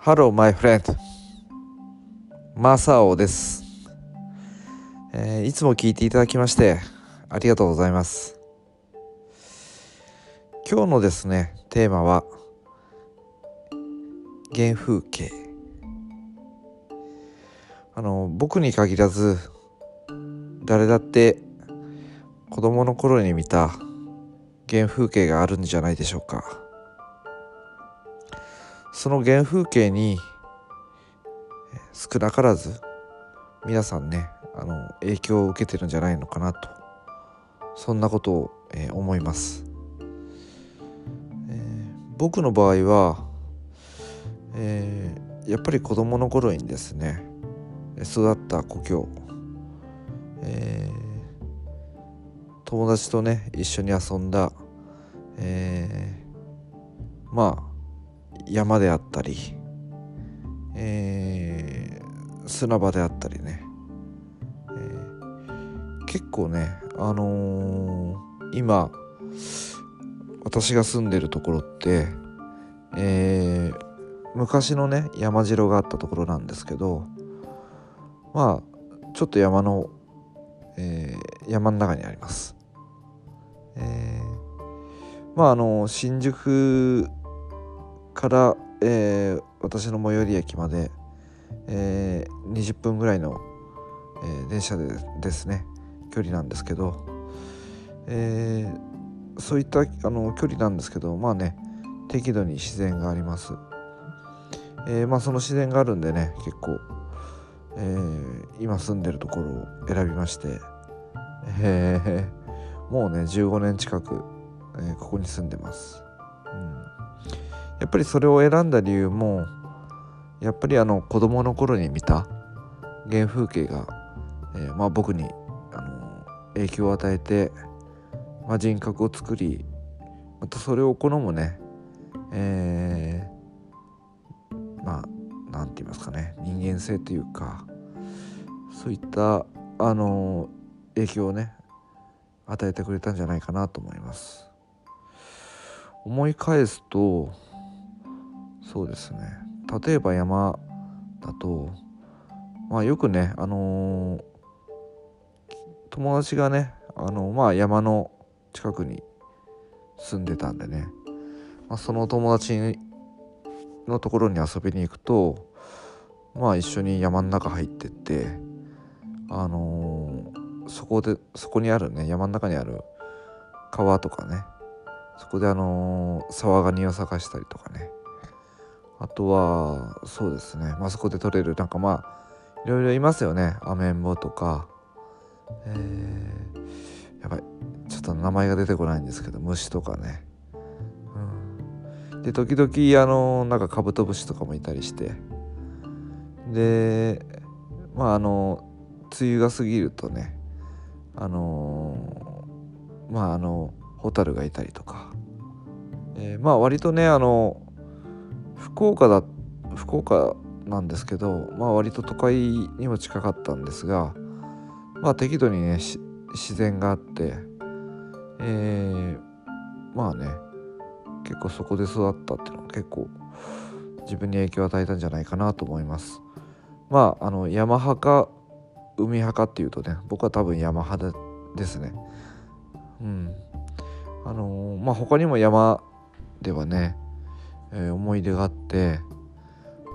ハローマイフレンドマサオです、えー、いつも聞いていただきましてありがとうございます。今日のですねテーマは原風景。あの僕に限らず誰だって子供の頃に見た原風景があるんじゃないでしょうか。その原風景に少なからず皆さんねあの影響を受けてるんじゃないのかなとそんなことを、えー、思います、えー、僕の場合は、えー、やっぱり子供の頃にですね育った故郷、え友達とね一緒に遊んだ、え、まあ山であったり、えー、砂場であったりね、えー、結構ねあのー、今私が住んでるところって、え、昔のね山城があったところなんですけどまあちょっと山の、え、山の中にあります。え、まああの新宿から、えー、私の最寄り駅まで、えー、20分ぐらいの、えー、電車でですね距離なんですけど、えー、そういったあの距離なんですけどまあね適度に自然があります、えー、まあその自然があるんでね結構、えー、今住んでるところを選びまして、えー、もうね15年近く、えー、ここに住んでます、やっぱりそれを選んだ理由もやっぱりあの子供の頃に見た原風景が、えー、まあ、僕にあの影響を与えて、まあ、人格を作りまたそれを好むね、えー、まあ何て言いますかね人間性というかそういったあの影響をね与えてくれたんじゃないかなと思います。思い返すとそうですね。例えば山だとまあよくねあのー、友達がねあのまあ山の近くに住んでたんでね、まあ、その友達のところに遊びに行くとまあ一緒に山の中入ってってあのーそこでそこにあるね山の中にある川とかねそこであのー、沢ガニを探したりとかねあとはそうですね、まあそこで取れるなんかまあいろいろいますよね。アメンボとか。えー、やばい。ちょっと名前が出てこないんですけど虫とかね、うん、で時々あのなんかカブトムシとかもいたりして。でまああの梅雨が過ぎるとねあの、まああのホタルがいたりとか、えー、まあ割とねあの福岡だ福岡なんですけどまあ割と都会にも近かったんですがまあ適度にね自然があってえー、まあね結構そこで育ったっていうのは結構自分に影響を与えたんじゃないかなと思います。まああの山派か海派かっていうとね僕は多分山派ですねうんあのー、まあ他にも山ではね、えー、思い出があって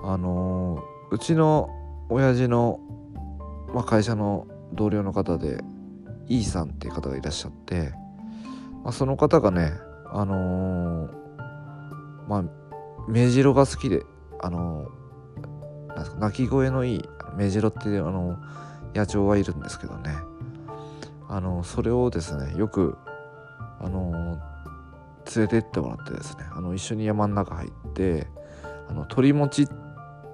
あのー、うちの親父の、まあ、会社の同僚の方で E さんっていう方がいらっしゃって、まあ、その方がねあのまあ目白が好きであのなんですか鳴き声のいい目白っていうあの野鳥がいるんですけどね。あのそれをですねよくあの連れてってもらってですねあの一緒に山の中入ってあの鳥持ちっ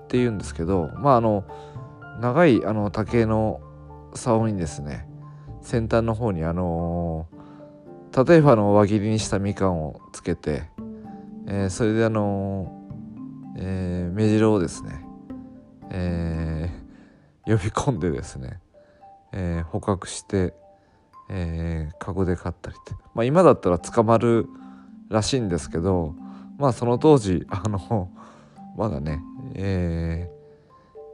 ていうんですけどまああの長いあの竹の竿にですね先端の方にあの例えばの輪切りにしたみかんをつけて、えー、それであのえー、目白をですね、え呼び込んでですね、えー、捕獲して、えー、カゴで飼ったりって、まあ、今だったら捕まるらしいんですけどまあその当時あのまだねえ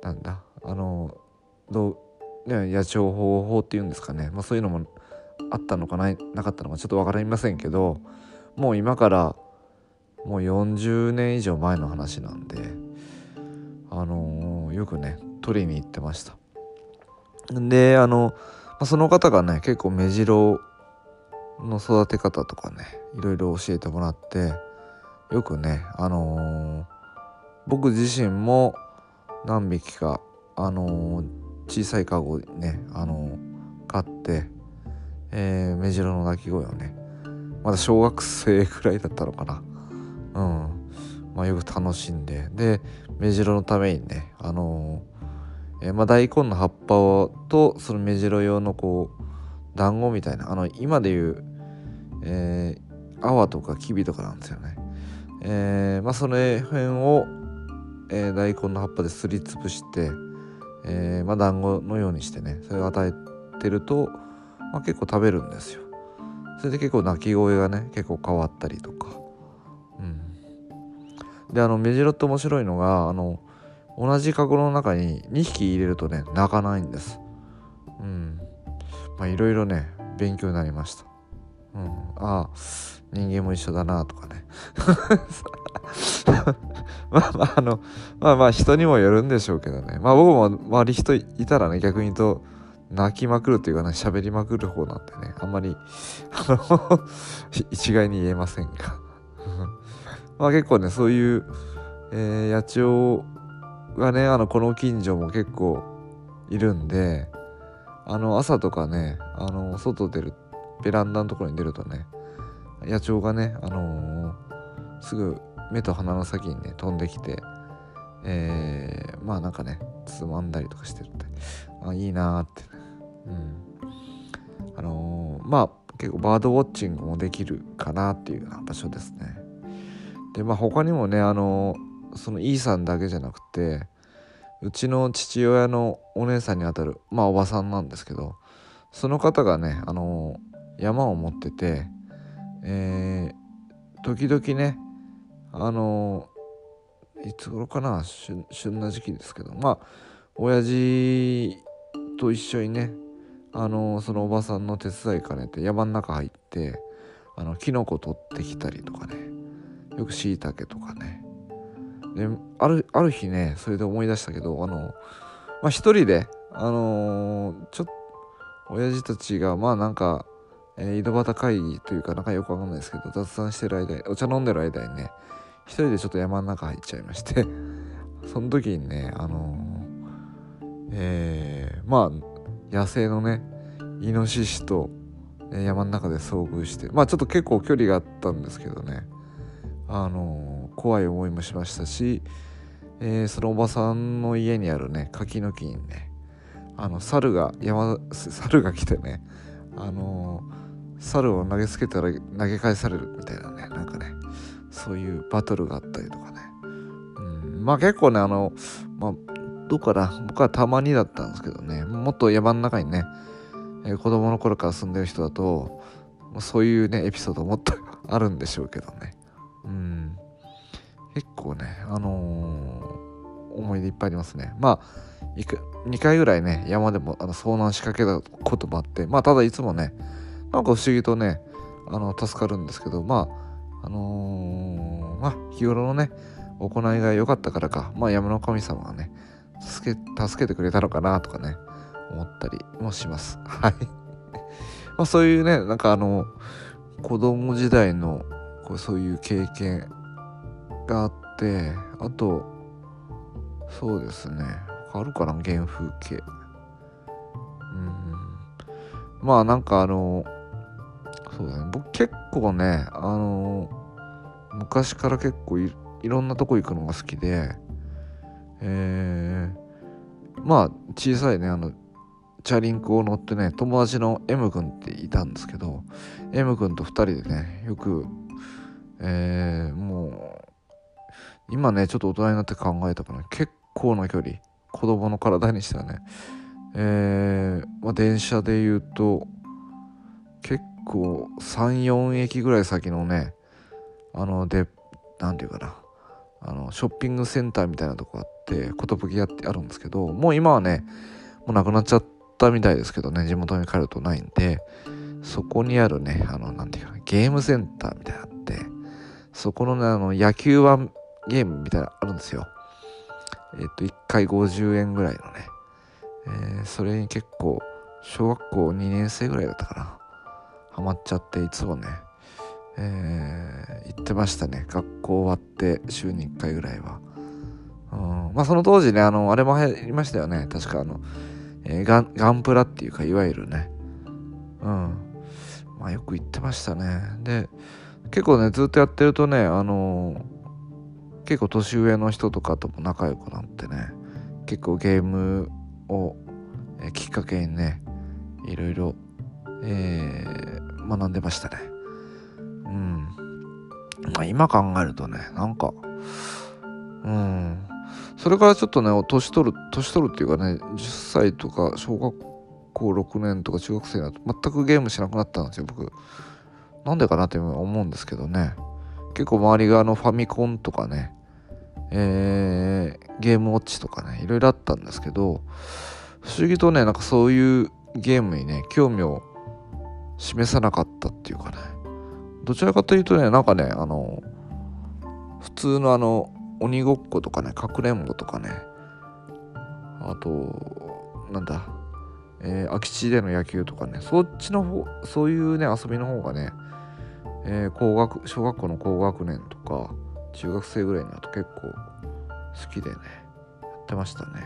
ー、なんだあのどう、ね、野鳥保護法っていうんですかね、まあ、そういうのもあったのかななかったのかちょっと分かりませんけどもう今からもう40年以上前の話なんであのー、よくね取りに行ってました。であの、まあ、その方がね結構目白の育て方とかねいろいろ教えてもらってよくねあのー、僕自身も何匹かあのー、小さいカゴにねあの飼って、えー、目白の鳴き声をねまだ小学生くらいだったのかな。うん。まあよく楽しんでで目白のためにねあのえ、まあ、大根の葉っぱをとその目白用のこう団子みたいなあの今でいう、えー、泡とかきびとかなんですよね。えー、まあその辺を、えー、大根の葉っぱですりつぶして、えー、まあ団子のようにしてねそれを与えてると、まあ、結構食べるんですよ。それで結構鳴き声がね結構変わったりとか。うん、であの目白って面白いのがあの同じカゴの中に2匹入れるとね鳴かないんです。うん。まあいろいろね勉強になりました。うん。ああ人間も一緒だなとかね。まあまああのまあまあ人にもよるんでしょうけどね。まあ僕も周り人いたらね逆に言うと泣きまくるというかね喋りまくる方なんでねあんまりあの 一概に言えませんが まあ結構ねそういう、えー、野鳥がねあのこの近所も結構いるんであの朝とかねあの外出るベランダのところに出るとね野鳥がね、あのー、すぐ目と鼻の先にね飛んできて、えー、まあなんかねつまんだりとかしてるんであいいなーって。ねうん。あのー、まあ結構バードウォッチングもできるかなっていうような場所ですね。でまあ他にもねあのーその E さんだけじゃなくてうちの父親のお姉さんにあたるまあおばさんなんですけどその方がねあの山を持っててえー、時々ねあのいつ頃かな旬な時期ですけどまあ親父と一緒にねあのそのおばさんの手伝い兼ねて山の中入ってあのキノコ取ってきたりとかねよくしいたけとかねであるある日ねそれで思い出したけどあのまあ一人であのー、ちょっと親父たちがまあなんか、えー、井戸端会議というかなんかよくわかんないですけど雑談してる間お茶飲んでる間にね一人でちょっと山の中入っちゃいまして その時にねあのー、えー、まあ野生のねイノシシと山の中で遭遇してまあちょっと結構距離があったんですけどねあの怖い思いもしましたし、えー、そのおばさんの家にあるね柿の木にねあの猿が山猿が来てねあの猿を投げつけたら投げ返されるみたいなねなんかねそういうバトルがあったりとかね、うん、まあ結構ねあのまあどうかな僕はたまにだったんですけどねもっと山の中にね、えー、子供の頃から住んでる人だとそういうねエピソードもっと あるんでしょうけどね。構ねあのー、思い出いっぱいありますね。まあ2回ぐらいね山でもあの遭難しかけたこともあってまあただいつもねなんか不思議とねあの助かるんですけどまああのー、まあ日頃のね行いが良かったからかまあ山の神様がね助け助けてくれたのかなとかね思ったりもします。はい。まあそういうねなんかあの子供時代のこうそういう経験があってあとそうですね。あるかな原風景。うん。まあなんかあのそうだね。僕結構ねあの昔から結構いろんなとこ行くのが好きでえー、まあ小さいねあのチャリンコを乗ってね友達の M 君っていたんですけど M 君と2人でねよくえー、もう今ねちょっと大人になって考えたかな。結構な距離。子供の体にしてはね。えー、まあ、電車で言うと結構34駅ぐらい先のねあので何て言うかな。あのショッピングセンターみたいなとこあって寿屋ってあるんですけどもう今はねもうなくなっちゃったみたいですけどね地元に帰るとないんでそこにあるねあのなんていうかなゲームセンターみたいなのあってそこのねあの野球盤ゲームみたいなのあるんですよ。えっ、と1回50円ぐらいのね、えー、それに結構小学校2年生ぐらいだったかな。ハマっちゃっていつもね。えー、行ってましたね。学校終わって週に1回ぐらいは、うん、まあその当時ねあのあれも流行りましたよね。確かあの、えー、ガンガンプラっていうかいわゆるね。うん。まあよく行ってましたね。で結構ねずっとやってるとねあの結構年上の人とかとも仲良くなってね結構ゲームを、え、きっかけにねいろいろ、えー、学んでましたね。うん。まあ今考えるとねなんかうん。それからちょっとね年取る年取るっていうかね10歳とか小学校6年とか中学生だと全くゲームしなくなったんですよ僕。なんでかなって思うんですけどね。結構周りがあのファミコンとかねえー、ゲームウォッチとかねいろいろあったんですけど不思議とねなんかそういうゲームにね興味を示さなかったっていうかねどちらかというとねなんかねあの普通のあの鬼ごっことかねかくれんぼとかねあとなんだ、えー、空き地での野球とかねそっちの方そういうね遊びの方がね、えー、高学小学校の高学年とか中学生ぐらいになると結構好きでねやってましたね。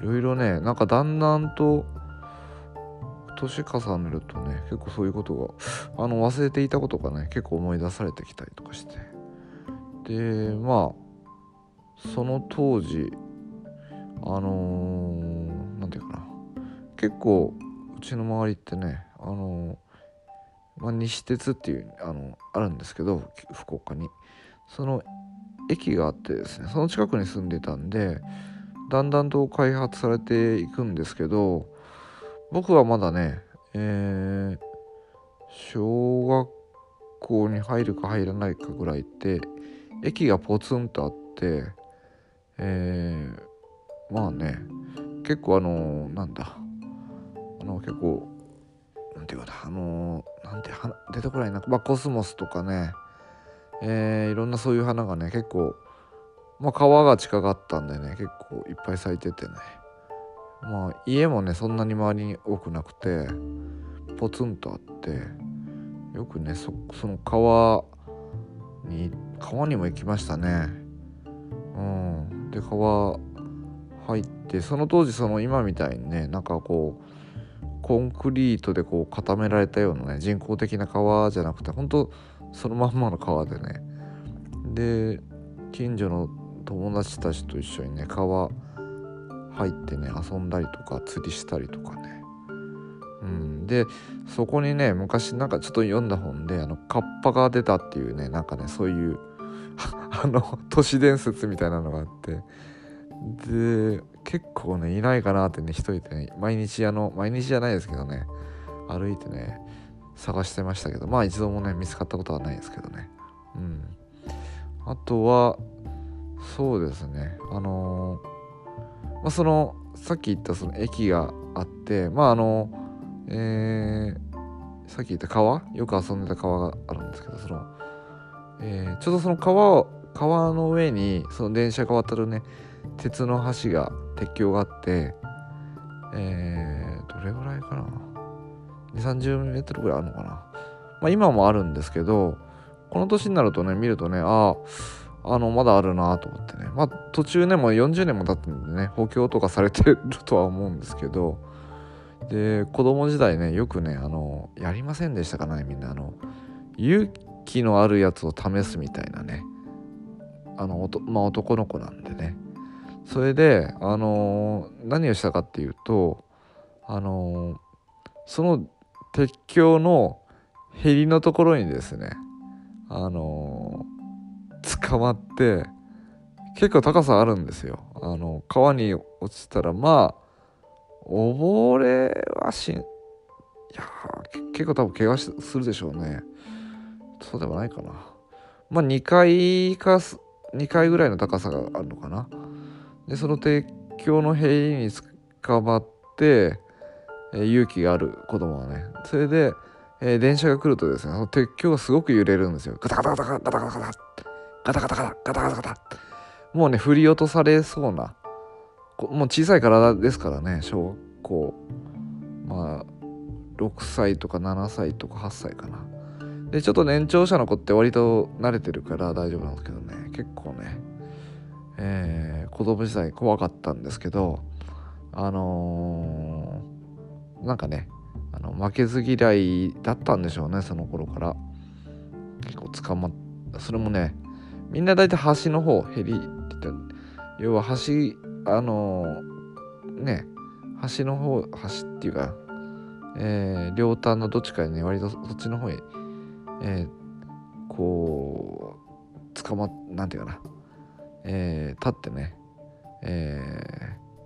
うん。いろいろねなんかだんだんと年重ねるとね結構そういうことがあの忘れていたことがね結構思い出されてきたりとかして。でまあその当時あの何、ー、て言うかな。結構うちの周りってねあのー、まあ、西鉄っていうあのあるんですけど福岡に。その駅があってですねその近くに住んでたんでだんだんと開発されていくんですけど僕はまだね、えー、小学校に入るか入らないかぐらいって駅がポツンとあって、えー、まあね結構あのなんだあの結構なんていうかなあのんて出てこないな、まあ、コスモスとかね、えー、いろんなそういう花がね結構まあ川が近かったんでね結構いっぱい咲いててね。まあ家もねそんなに周りに多くなくてポツンとあってよくねその川に川にも行きましたね。うん。で川入ってその当時その今みたいにねなんかこうコンクリートでこう固められたようなね人工的な川じゃなくてほんとそのまんまの川でね。で近所の友達たちと一緒にね川入ってね遊んだりとか釣りしたりとかね。うん。でそこにね昔なんかちょっと読んだ本であのカッパが出たっていうねなんかねそういう あの都市伝説みたいなのがあって。で結構ねいないかなってね一人でね毎日あの毎日じゃないですけどね歩いてね探してましたけどまあ一度もね見つかったことはないですけどね。うん。あとはそうですね。あのーまあ、そのさっき言ったその駅があってまああのえー、さっき言った川？よく遊んでた川があるんですけどその、えー、ちょうどその川を川の上にその電車が渡るね鉄の橋が鉄橋があってえー、どれぐらいかな？2 3 0メートルぐらいあるのかな？まあ今もあるんですけどこの年になるとね見るとねあああのまだあるなと思ってね。まあ途中ねもう40年も経ってんでね補強とかされてるとは思うんですけどで子供時代ねよくねあのやりませんでしたかねみんな。あの勇気のあるやつを試すみたいなね。あのまあ男の子なんでね。それであの何をしたかっていうとあのその鉄橋のへりのところにですねあの捕まって結構高さあるんですよ。あの川に落ちたらまあ溺れはしんいや結構多分怪我するでしょうね。そうではないかな。まあ2階か2階ぐらいの高さがあるのかな。でその鉄橋の塀に捕まって、えー、勇気がある子供はねそれで、えー、電車が来るとですねその鉄橋がすごく揺れるんですよ。ガタガタガタガタガタガタガタガタガタガタガタガタ。ガタもうね振り落とされそうなもう小さい体ですからね小学校。まあ6歳とか7歳とか8歳かな。でちょっと年長者の子って割と慣れてるから大丈夫なんですけどね結構ねえー、子供時代怖かったんですけどあのー、なんかねあの負けず嫌いだったんでしょうねその頃から。結構捕まっそれもねみんな大体端の方ヘリって言って要は端あのー、ね端の方端っていうか、えー、両端のどっちかにね割とそっちの方へ、えー、こう捕まっなんていうかな、えー、立ってね、え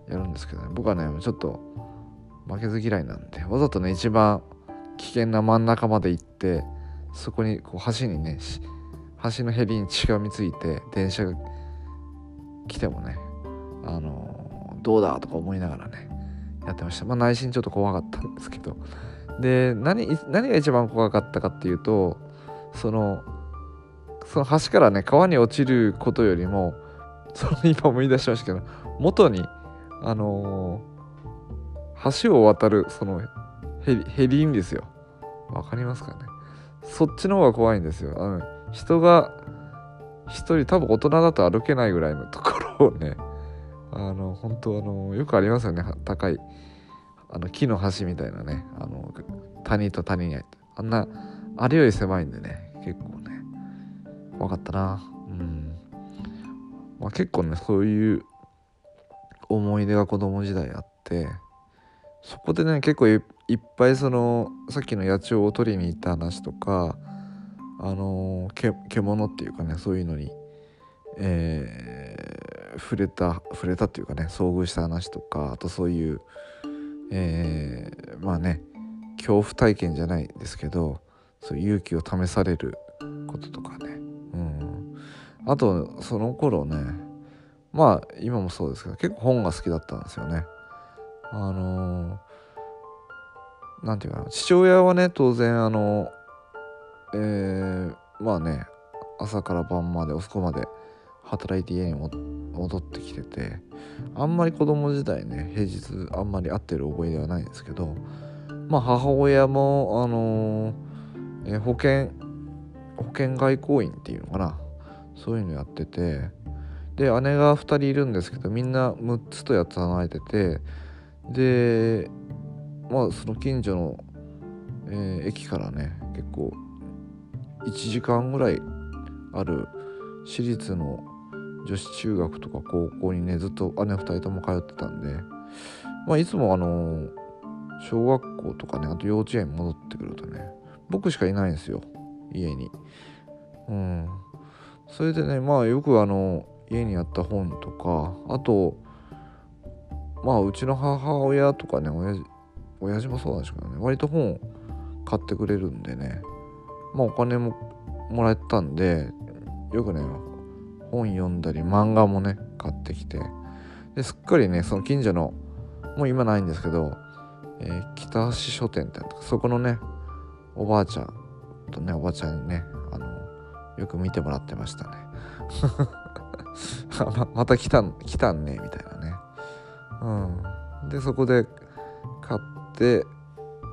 ー、やるんですけどね。僕はねちょっと負けず嫌いなんでわざとね一番危険な真ん中まで行ってそこにこう橋にね橋のヘリにしがみついて電車が来てもねあのどうだとか思いながらねやってました。まあ内心ちょっと怖かったんですけど。で何何が一番怖かったかっていうとそのその橋からね川に落ちることよりもその今思い出しましたけど元にあのー、橋を渡るそのヘリヘリんですよ。わかりますかね？そっちの方が怖いんですよ。あの人が一人多分大人だと歩けないぐらいのところをねあの本当あのよくありますよね。高いあの木の橋みたいなね。あの谷と谷にあんなあれより狭いんでね。結構ね。怖かったな。まあ結構ねそういう思い出が子供時代あってそこでね結構いっぱいそのさっきの野鳥を取りに行った話とかあの獣っていうかねそういうのにえー、触れた触れたっていうかね遭遇した話とかあとそういう、えー、まあね恐怖体験じゃないですけどそういう勇気を試されることとかね、あとその頃ねまあ今もそうですけど結構本が好きだったんですよね。あの何、ー、て言うかな父親はね当然あのえー、まあね朝から晩まで遅くまで働いて家に戻ってきててあんまり子供時代ね平日あんまり会ってる覚えではないんですけどまあ母親もあのー、え保険保険外交員っていうのかなそういうのやっててで姉が2人いるんですけどみんな6つと8つ離れててでまあその近所の、えー、駅からね結構1時間ぐらいある私立の女子中学とか高校にねずっと姉2人とも通ってたんで、まあ、いつもあの小学校とかねあと幼稚園戻ってくるとね僕しかいないんですよ家に。うん。それでねまあよくあの家にあった本とかあとまあうちの母親とかね親父親父もそうなんですけどね割と本買ってくれるんでねまあお金ももらえたんでよくね本読んだり漫画もね買ってきてですっかりねその近所のもう今ないんですけど、えー、北橋書店ってそこのねおばあちゃんとねおばあちゃんにねよく見てもらってましたね。ままた来たん来たんねみたいなね。うん。でそこで買って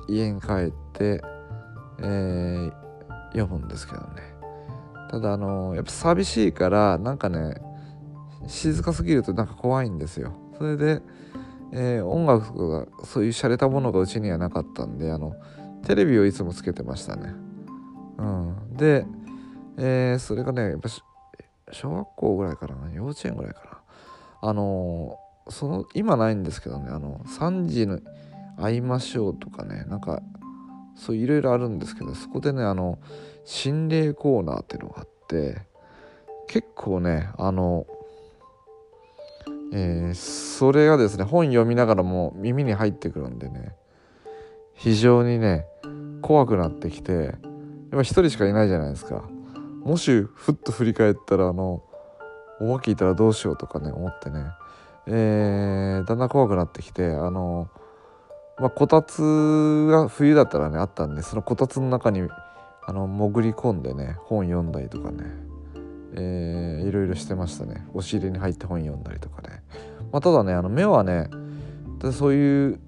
家に帰ってえー、読むんですけどね。ただあのやっぱ寂しいからなんかね静かすぎるとなんか怖いんですよ。それで、えー、音楽がそういう洒落たものがうちにはなかったんであのテレビをいつもつけてましたね。うん。で、えー、それがねやっぱ小学校ぐらいからな幼稚園ぐらいかな。あのー、その今ないんですけどねあの3時の会いましょうとかねなんかそういろいろあるんですけどそこでねあの心霊コーナーっていうのがあって結構ねあのえー、それがですね本読みながらも耳に入ってくるんでね非常にね怖くなってきてやっぱ一人しかいないじゃないですか。もしふっと振り返ったらあのお化けいたらどうしようとかね思ってね。えー、だんだん怖くなってきてあのまあこたつが冬だったらねあったんでそのこたつの中にあの潜り込んでね本読んだりとかね、えー、いろいろしてましたね。押し入れに入って本読んだりとかね、まあ、ただねあの目はねそういう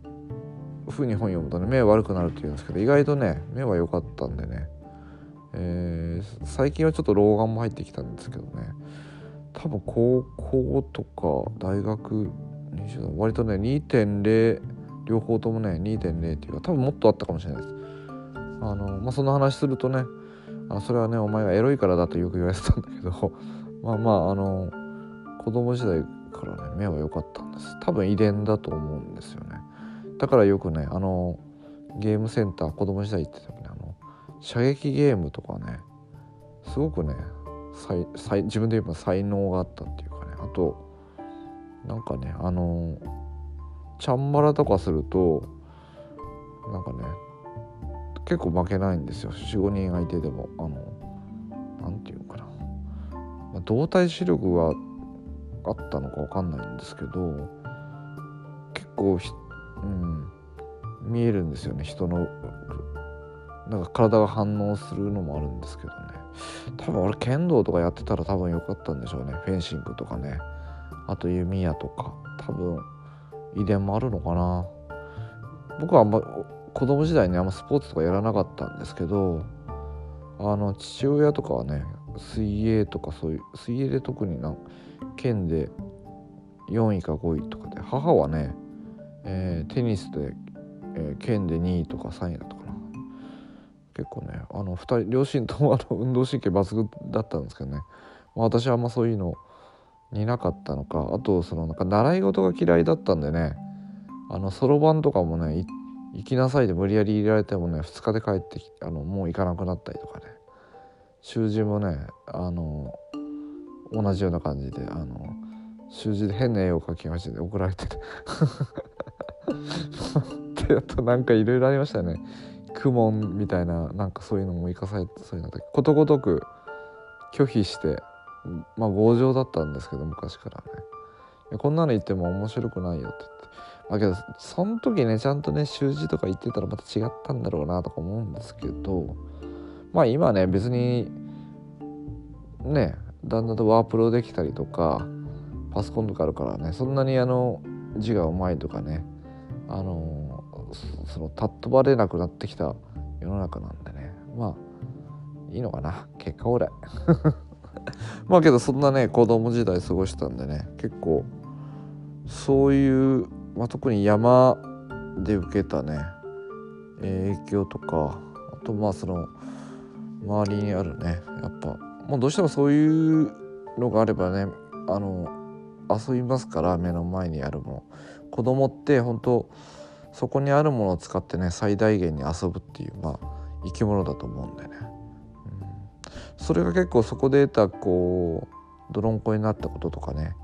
風に本読むとね目悪くなるっていうんですけど意外とね目は良かったんでね、えー、最近はちょっと老眼も入ってきたんですけどね。多分高校とか大学割とね2.0両方ともね2.0っていうか多分もっとあったかもしれないです。あのまあそんな話するとねあそれはねお前がエロいからだとよく言われてたんだけど まあまああの子供時代からね目は良かったんです。多分遺伝だと思うんですよね。だからよくねあのゲームセンター子供時代行ってた時にあの射撃ゲームとかねすごくね自分で言えば才能があったっていうかねあとなんかねあのチャンバラとかするとなんかね結構負けないんですよ。45人相手でもあの何て言うかな、まあ、動体視力があったのか分かんないんですけど結構うん、見えるんですよね。人のなんか体が反応するのもあるんですけどね。多分俺剣道とかやってたら多分良かったんでしょうね。フェンシングとかね。あと弓矢とか。多分遺伝もあるのかな。僕はあんま子供時代にあんまスポーツとかやらなかったんですけどあの父親とかはね水泳とかそういう水泳で特にな県で4位か5位とかで母はねえー、テニスで、えー、県で2位とか3位だったか結構ねあの2人両親ともあの運動神経抜群だったんですけどね、まあ、私はあんまそういうのになかったのかあとそのなんか習い事が嫌いだったんでねあのそろばんとかもね行きなさいで無理やり入れられてもね2日で帰ってきあのもう行かなくなったりとかね。習字もねあの同じような感じであの習字で変な絵を描きまして怒られてて。であとなんかいろいろありましたね。公文みたいななんかそういうのも生かされてそういうのだことごとく拒否してまあ強情だったんですけど昔からねこんなの言っても面白くないよって言ってまあけどその時ねちゃんとね習字とか言ってたらまた違ったんだろうなとか思うんですけどまあ今ね別にねだんだんとワープロできたりとかパソコンとかあるからねそんなにあの字がうまいとかねあのその尊ばれなくなってきた世の中なんでねまあいいのかな結果オレまあけどそんなね子供時代過ごしたんでね結構そういう、まあ、特に山で受けたね、影響とかあとまあその周りにあるねやっぱもうどうしてもそういうのがあればねあの遊びますから目の前にあるもの子供って本当そこにあるものを使ってね最大限に遊ぶっていうまあ生き物だと思うんでね、うん、それが結構そこで得たこう泥んこになったこととかね。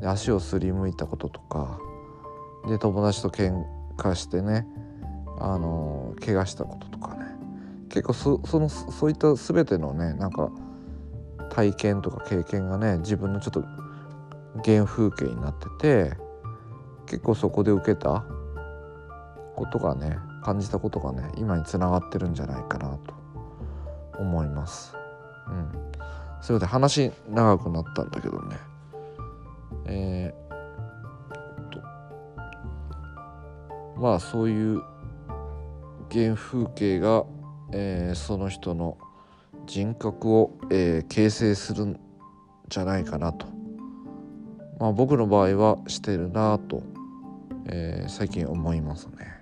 で足をすりむいたこととか。で友達と喧嘩してね。あの怪我したこととかね。結構そそのそういった全てのねなんか体験とか経験がね自分のちょっと原風景になってて結構そこで受けたことがね感じたことがね今につながってるんじゃないかなと思います。うん、それで話長くなったんだけどねえー、まあそういう原風景が、えー、その人の人格を、えー、形成するんじゃないかなとまあ、僕の場合はしてるなと、えー、最近思いますね。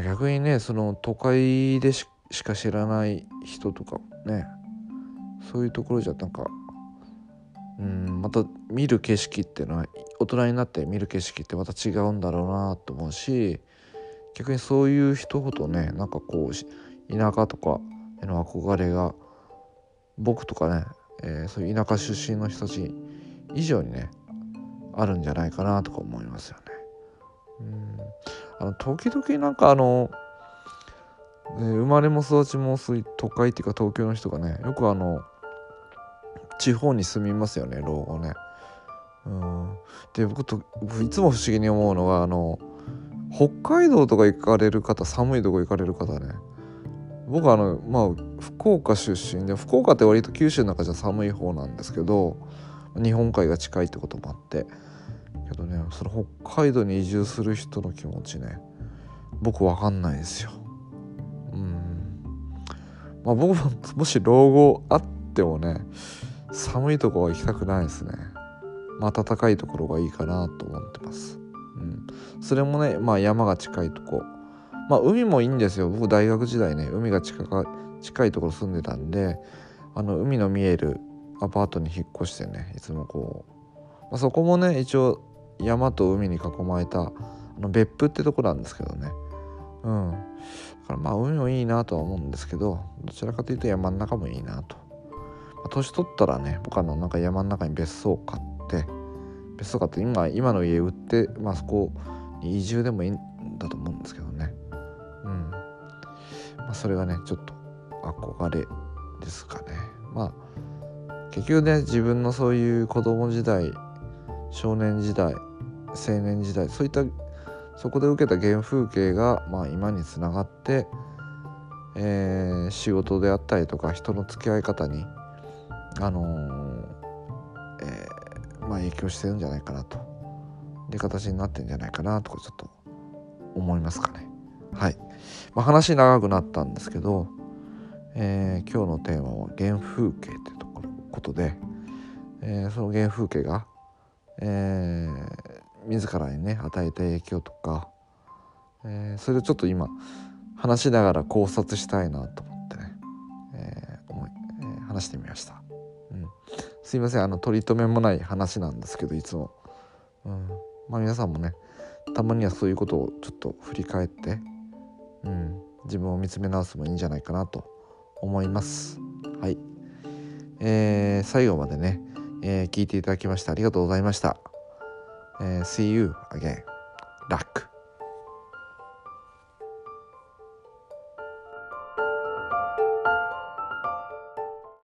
まあ、逆にねその都会でしか知らない人とかねそういうところじゃなんかうんまた見る景色っていうのは大人になって見る景色ってまた違うんだろうなと思うし逆にそういう人ほどねなんかこう田舎とかへの憧れが僕とかねえー、そういう田舎出身の人たち以上にねあるんじゃないかなとか思いますよね。うんあの時々なんかあので生まれも育ちもそうい都会っていうか東京の人がねよくあの地方に住みますよね老後ね。うん、で僕といつも不思議に思うのがあの北海道とか行かれる方寒いとこ行かれる方ね。僕あのまあ福岡出身で福岡って割と九州の中じゃ寒い方なんですけど日本海が近いってこともあって。けどねその北海道に移住する人の気持ちね僕分かんないですよ。うん。まあ僕ももし老後あってもね寒いとこは行きたくないですね。まあ暖かいところがいいかなと思ってます。うん。それもねまあ山が近いとこ。まあ海もいいんですよ。僕大学時代ね海が近か近いところ住んでたんであの海の見えるアパートに引っ越してねいつもこう、まあ、そこもね一応山と海に囲まれたあの別府ってとこなんですけどね。うん。だからまあ海もいいなとは思うんですけどどちらかというと山の中もいいなと、まあ、年取ったらね僕あのなんか山の中に別荘を買って別荘買って今今の家売って、まあ、そこに移住でもいいんだと思うんですけどね。うん。まあそれがねちょっと憧れですかね。まあ結局ね自分のそういう子供時代少年時代青年時代そういったそこで受けた原風景が、まあ、今につながって、えー、仕事であったりとか人の付き合い方に、あのー、えー、まあ、影響してるんじゃないかなとで形になってるんじゃないかなとかちょっと思いますかね。はい、まあ、話長くなったんですけど、えー、今日のテーマは原風景というところことで、えー、その原風景が、えー、自らにね与えた影響とか、えー、それをちょっと今話しながら考察したいなと思ってね、えー思いえー、話してみました、うん、すいませんあの取り留めもない話なんですけどいつも、うん、まあ皆さんもねたまにはそういうことをちょっと振り返って、うん、自分を見つめ直すもいいんじゃないかなと思います。はい、えー、最後までね、えー、聞いていただきましてありがとうございました、えー、See you again luck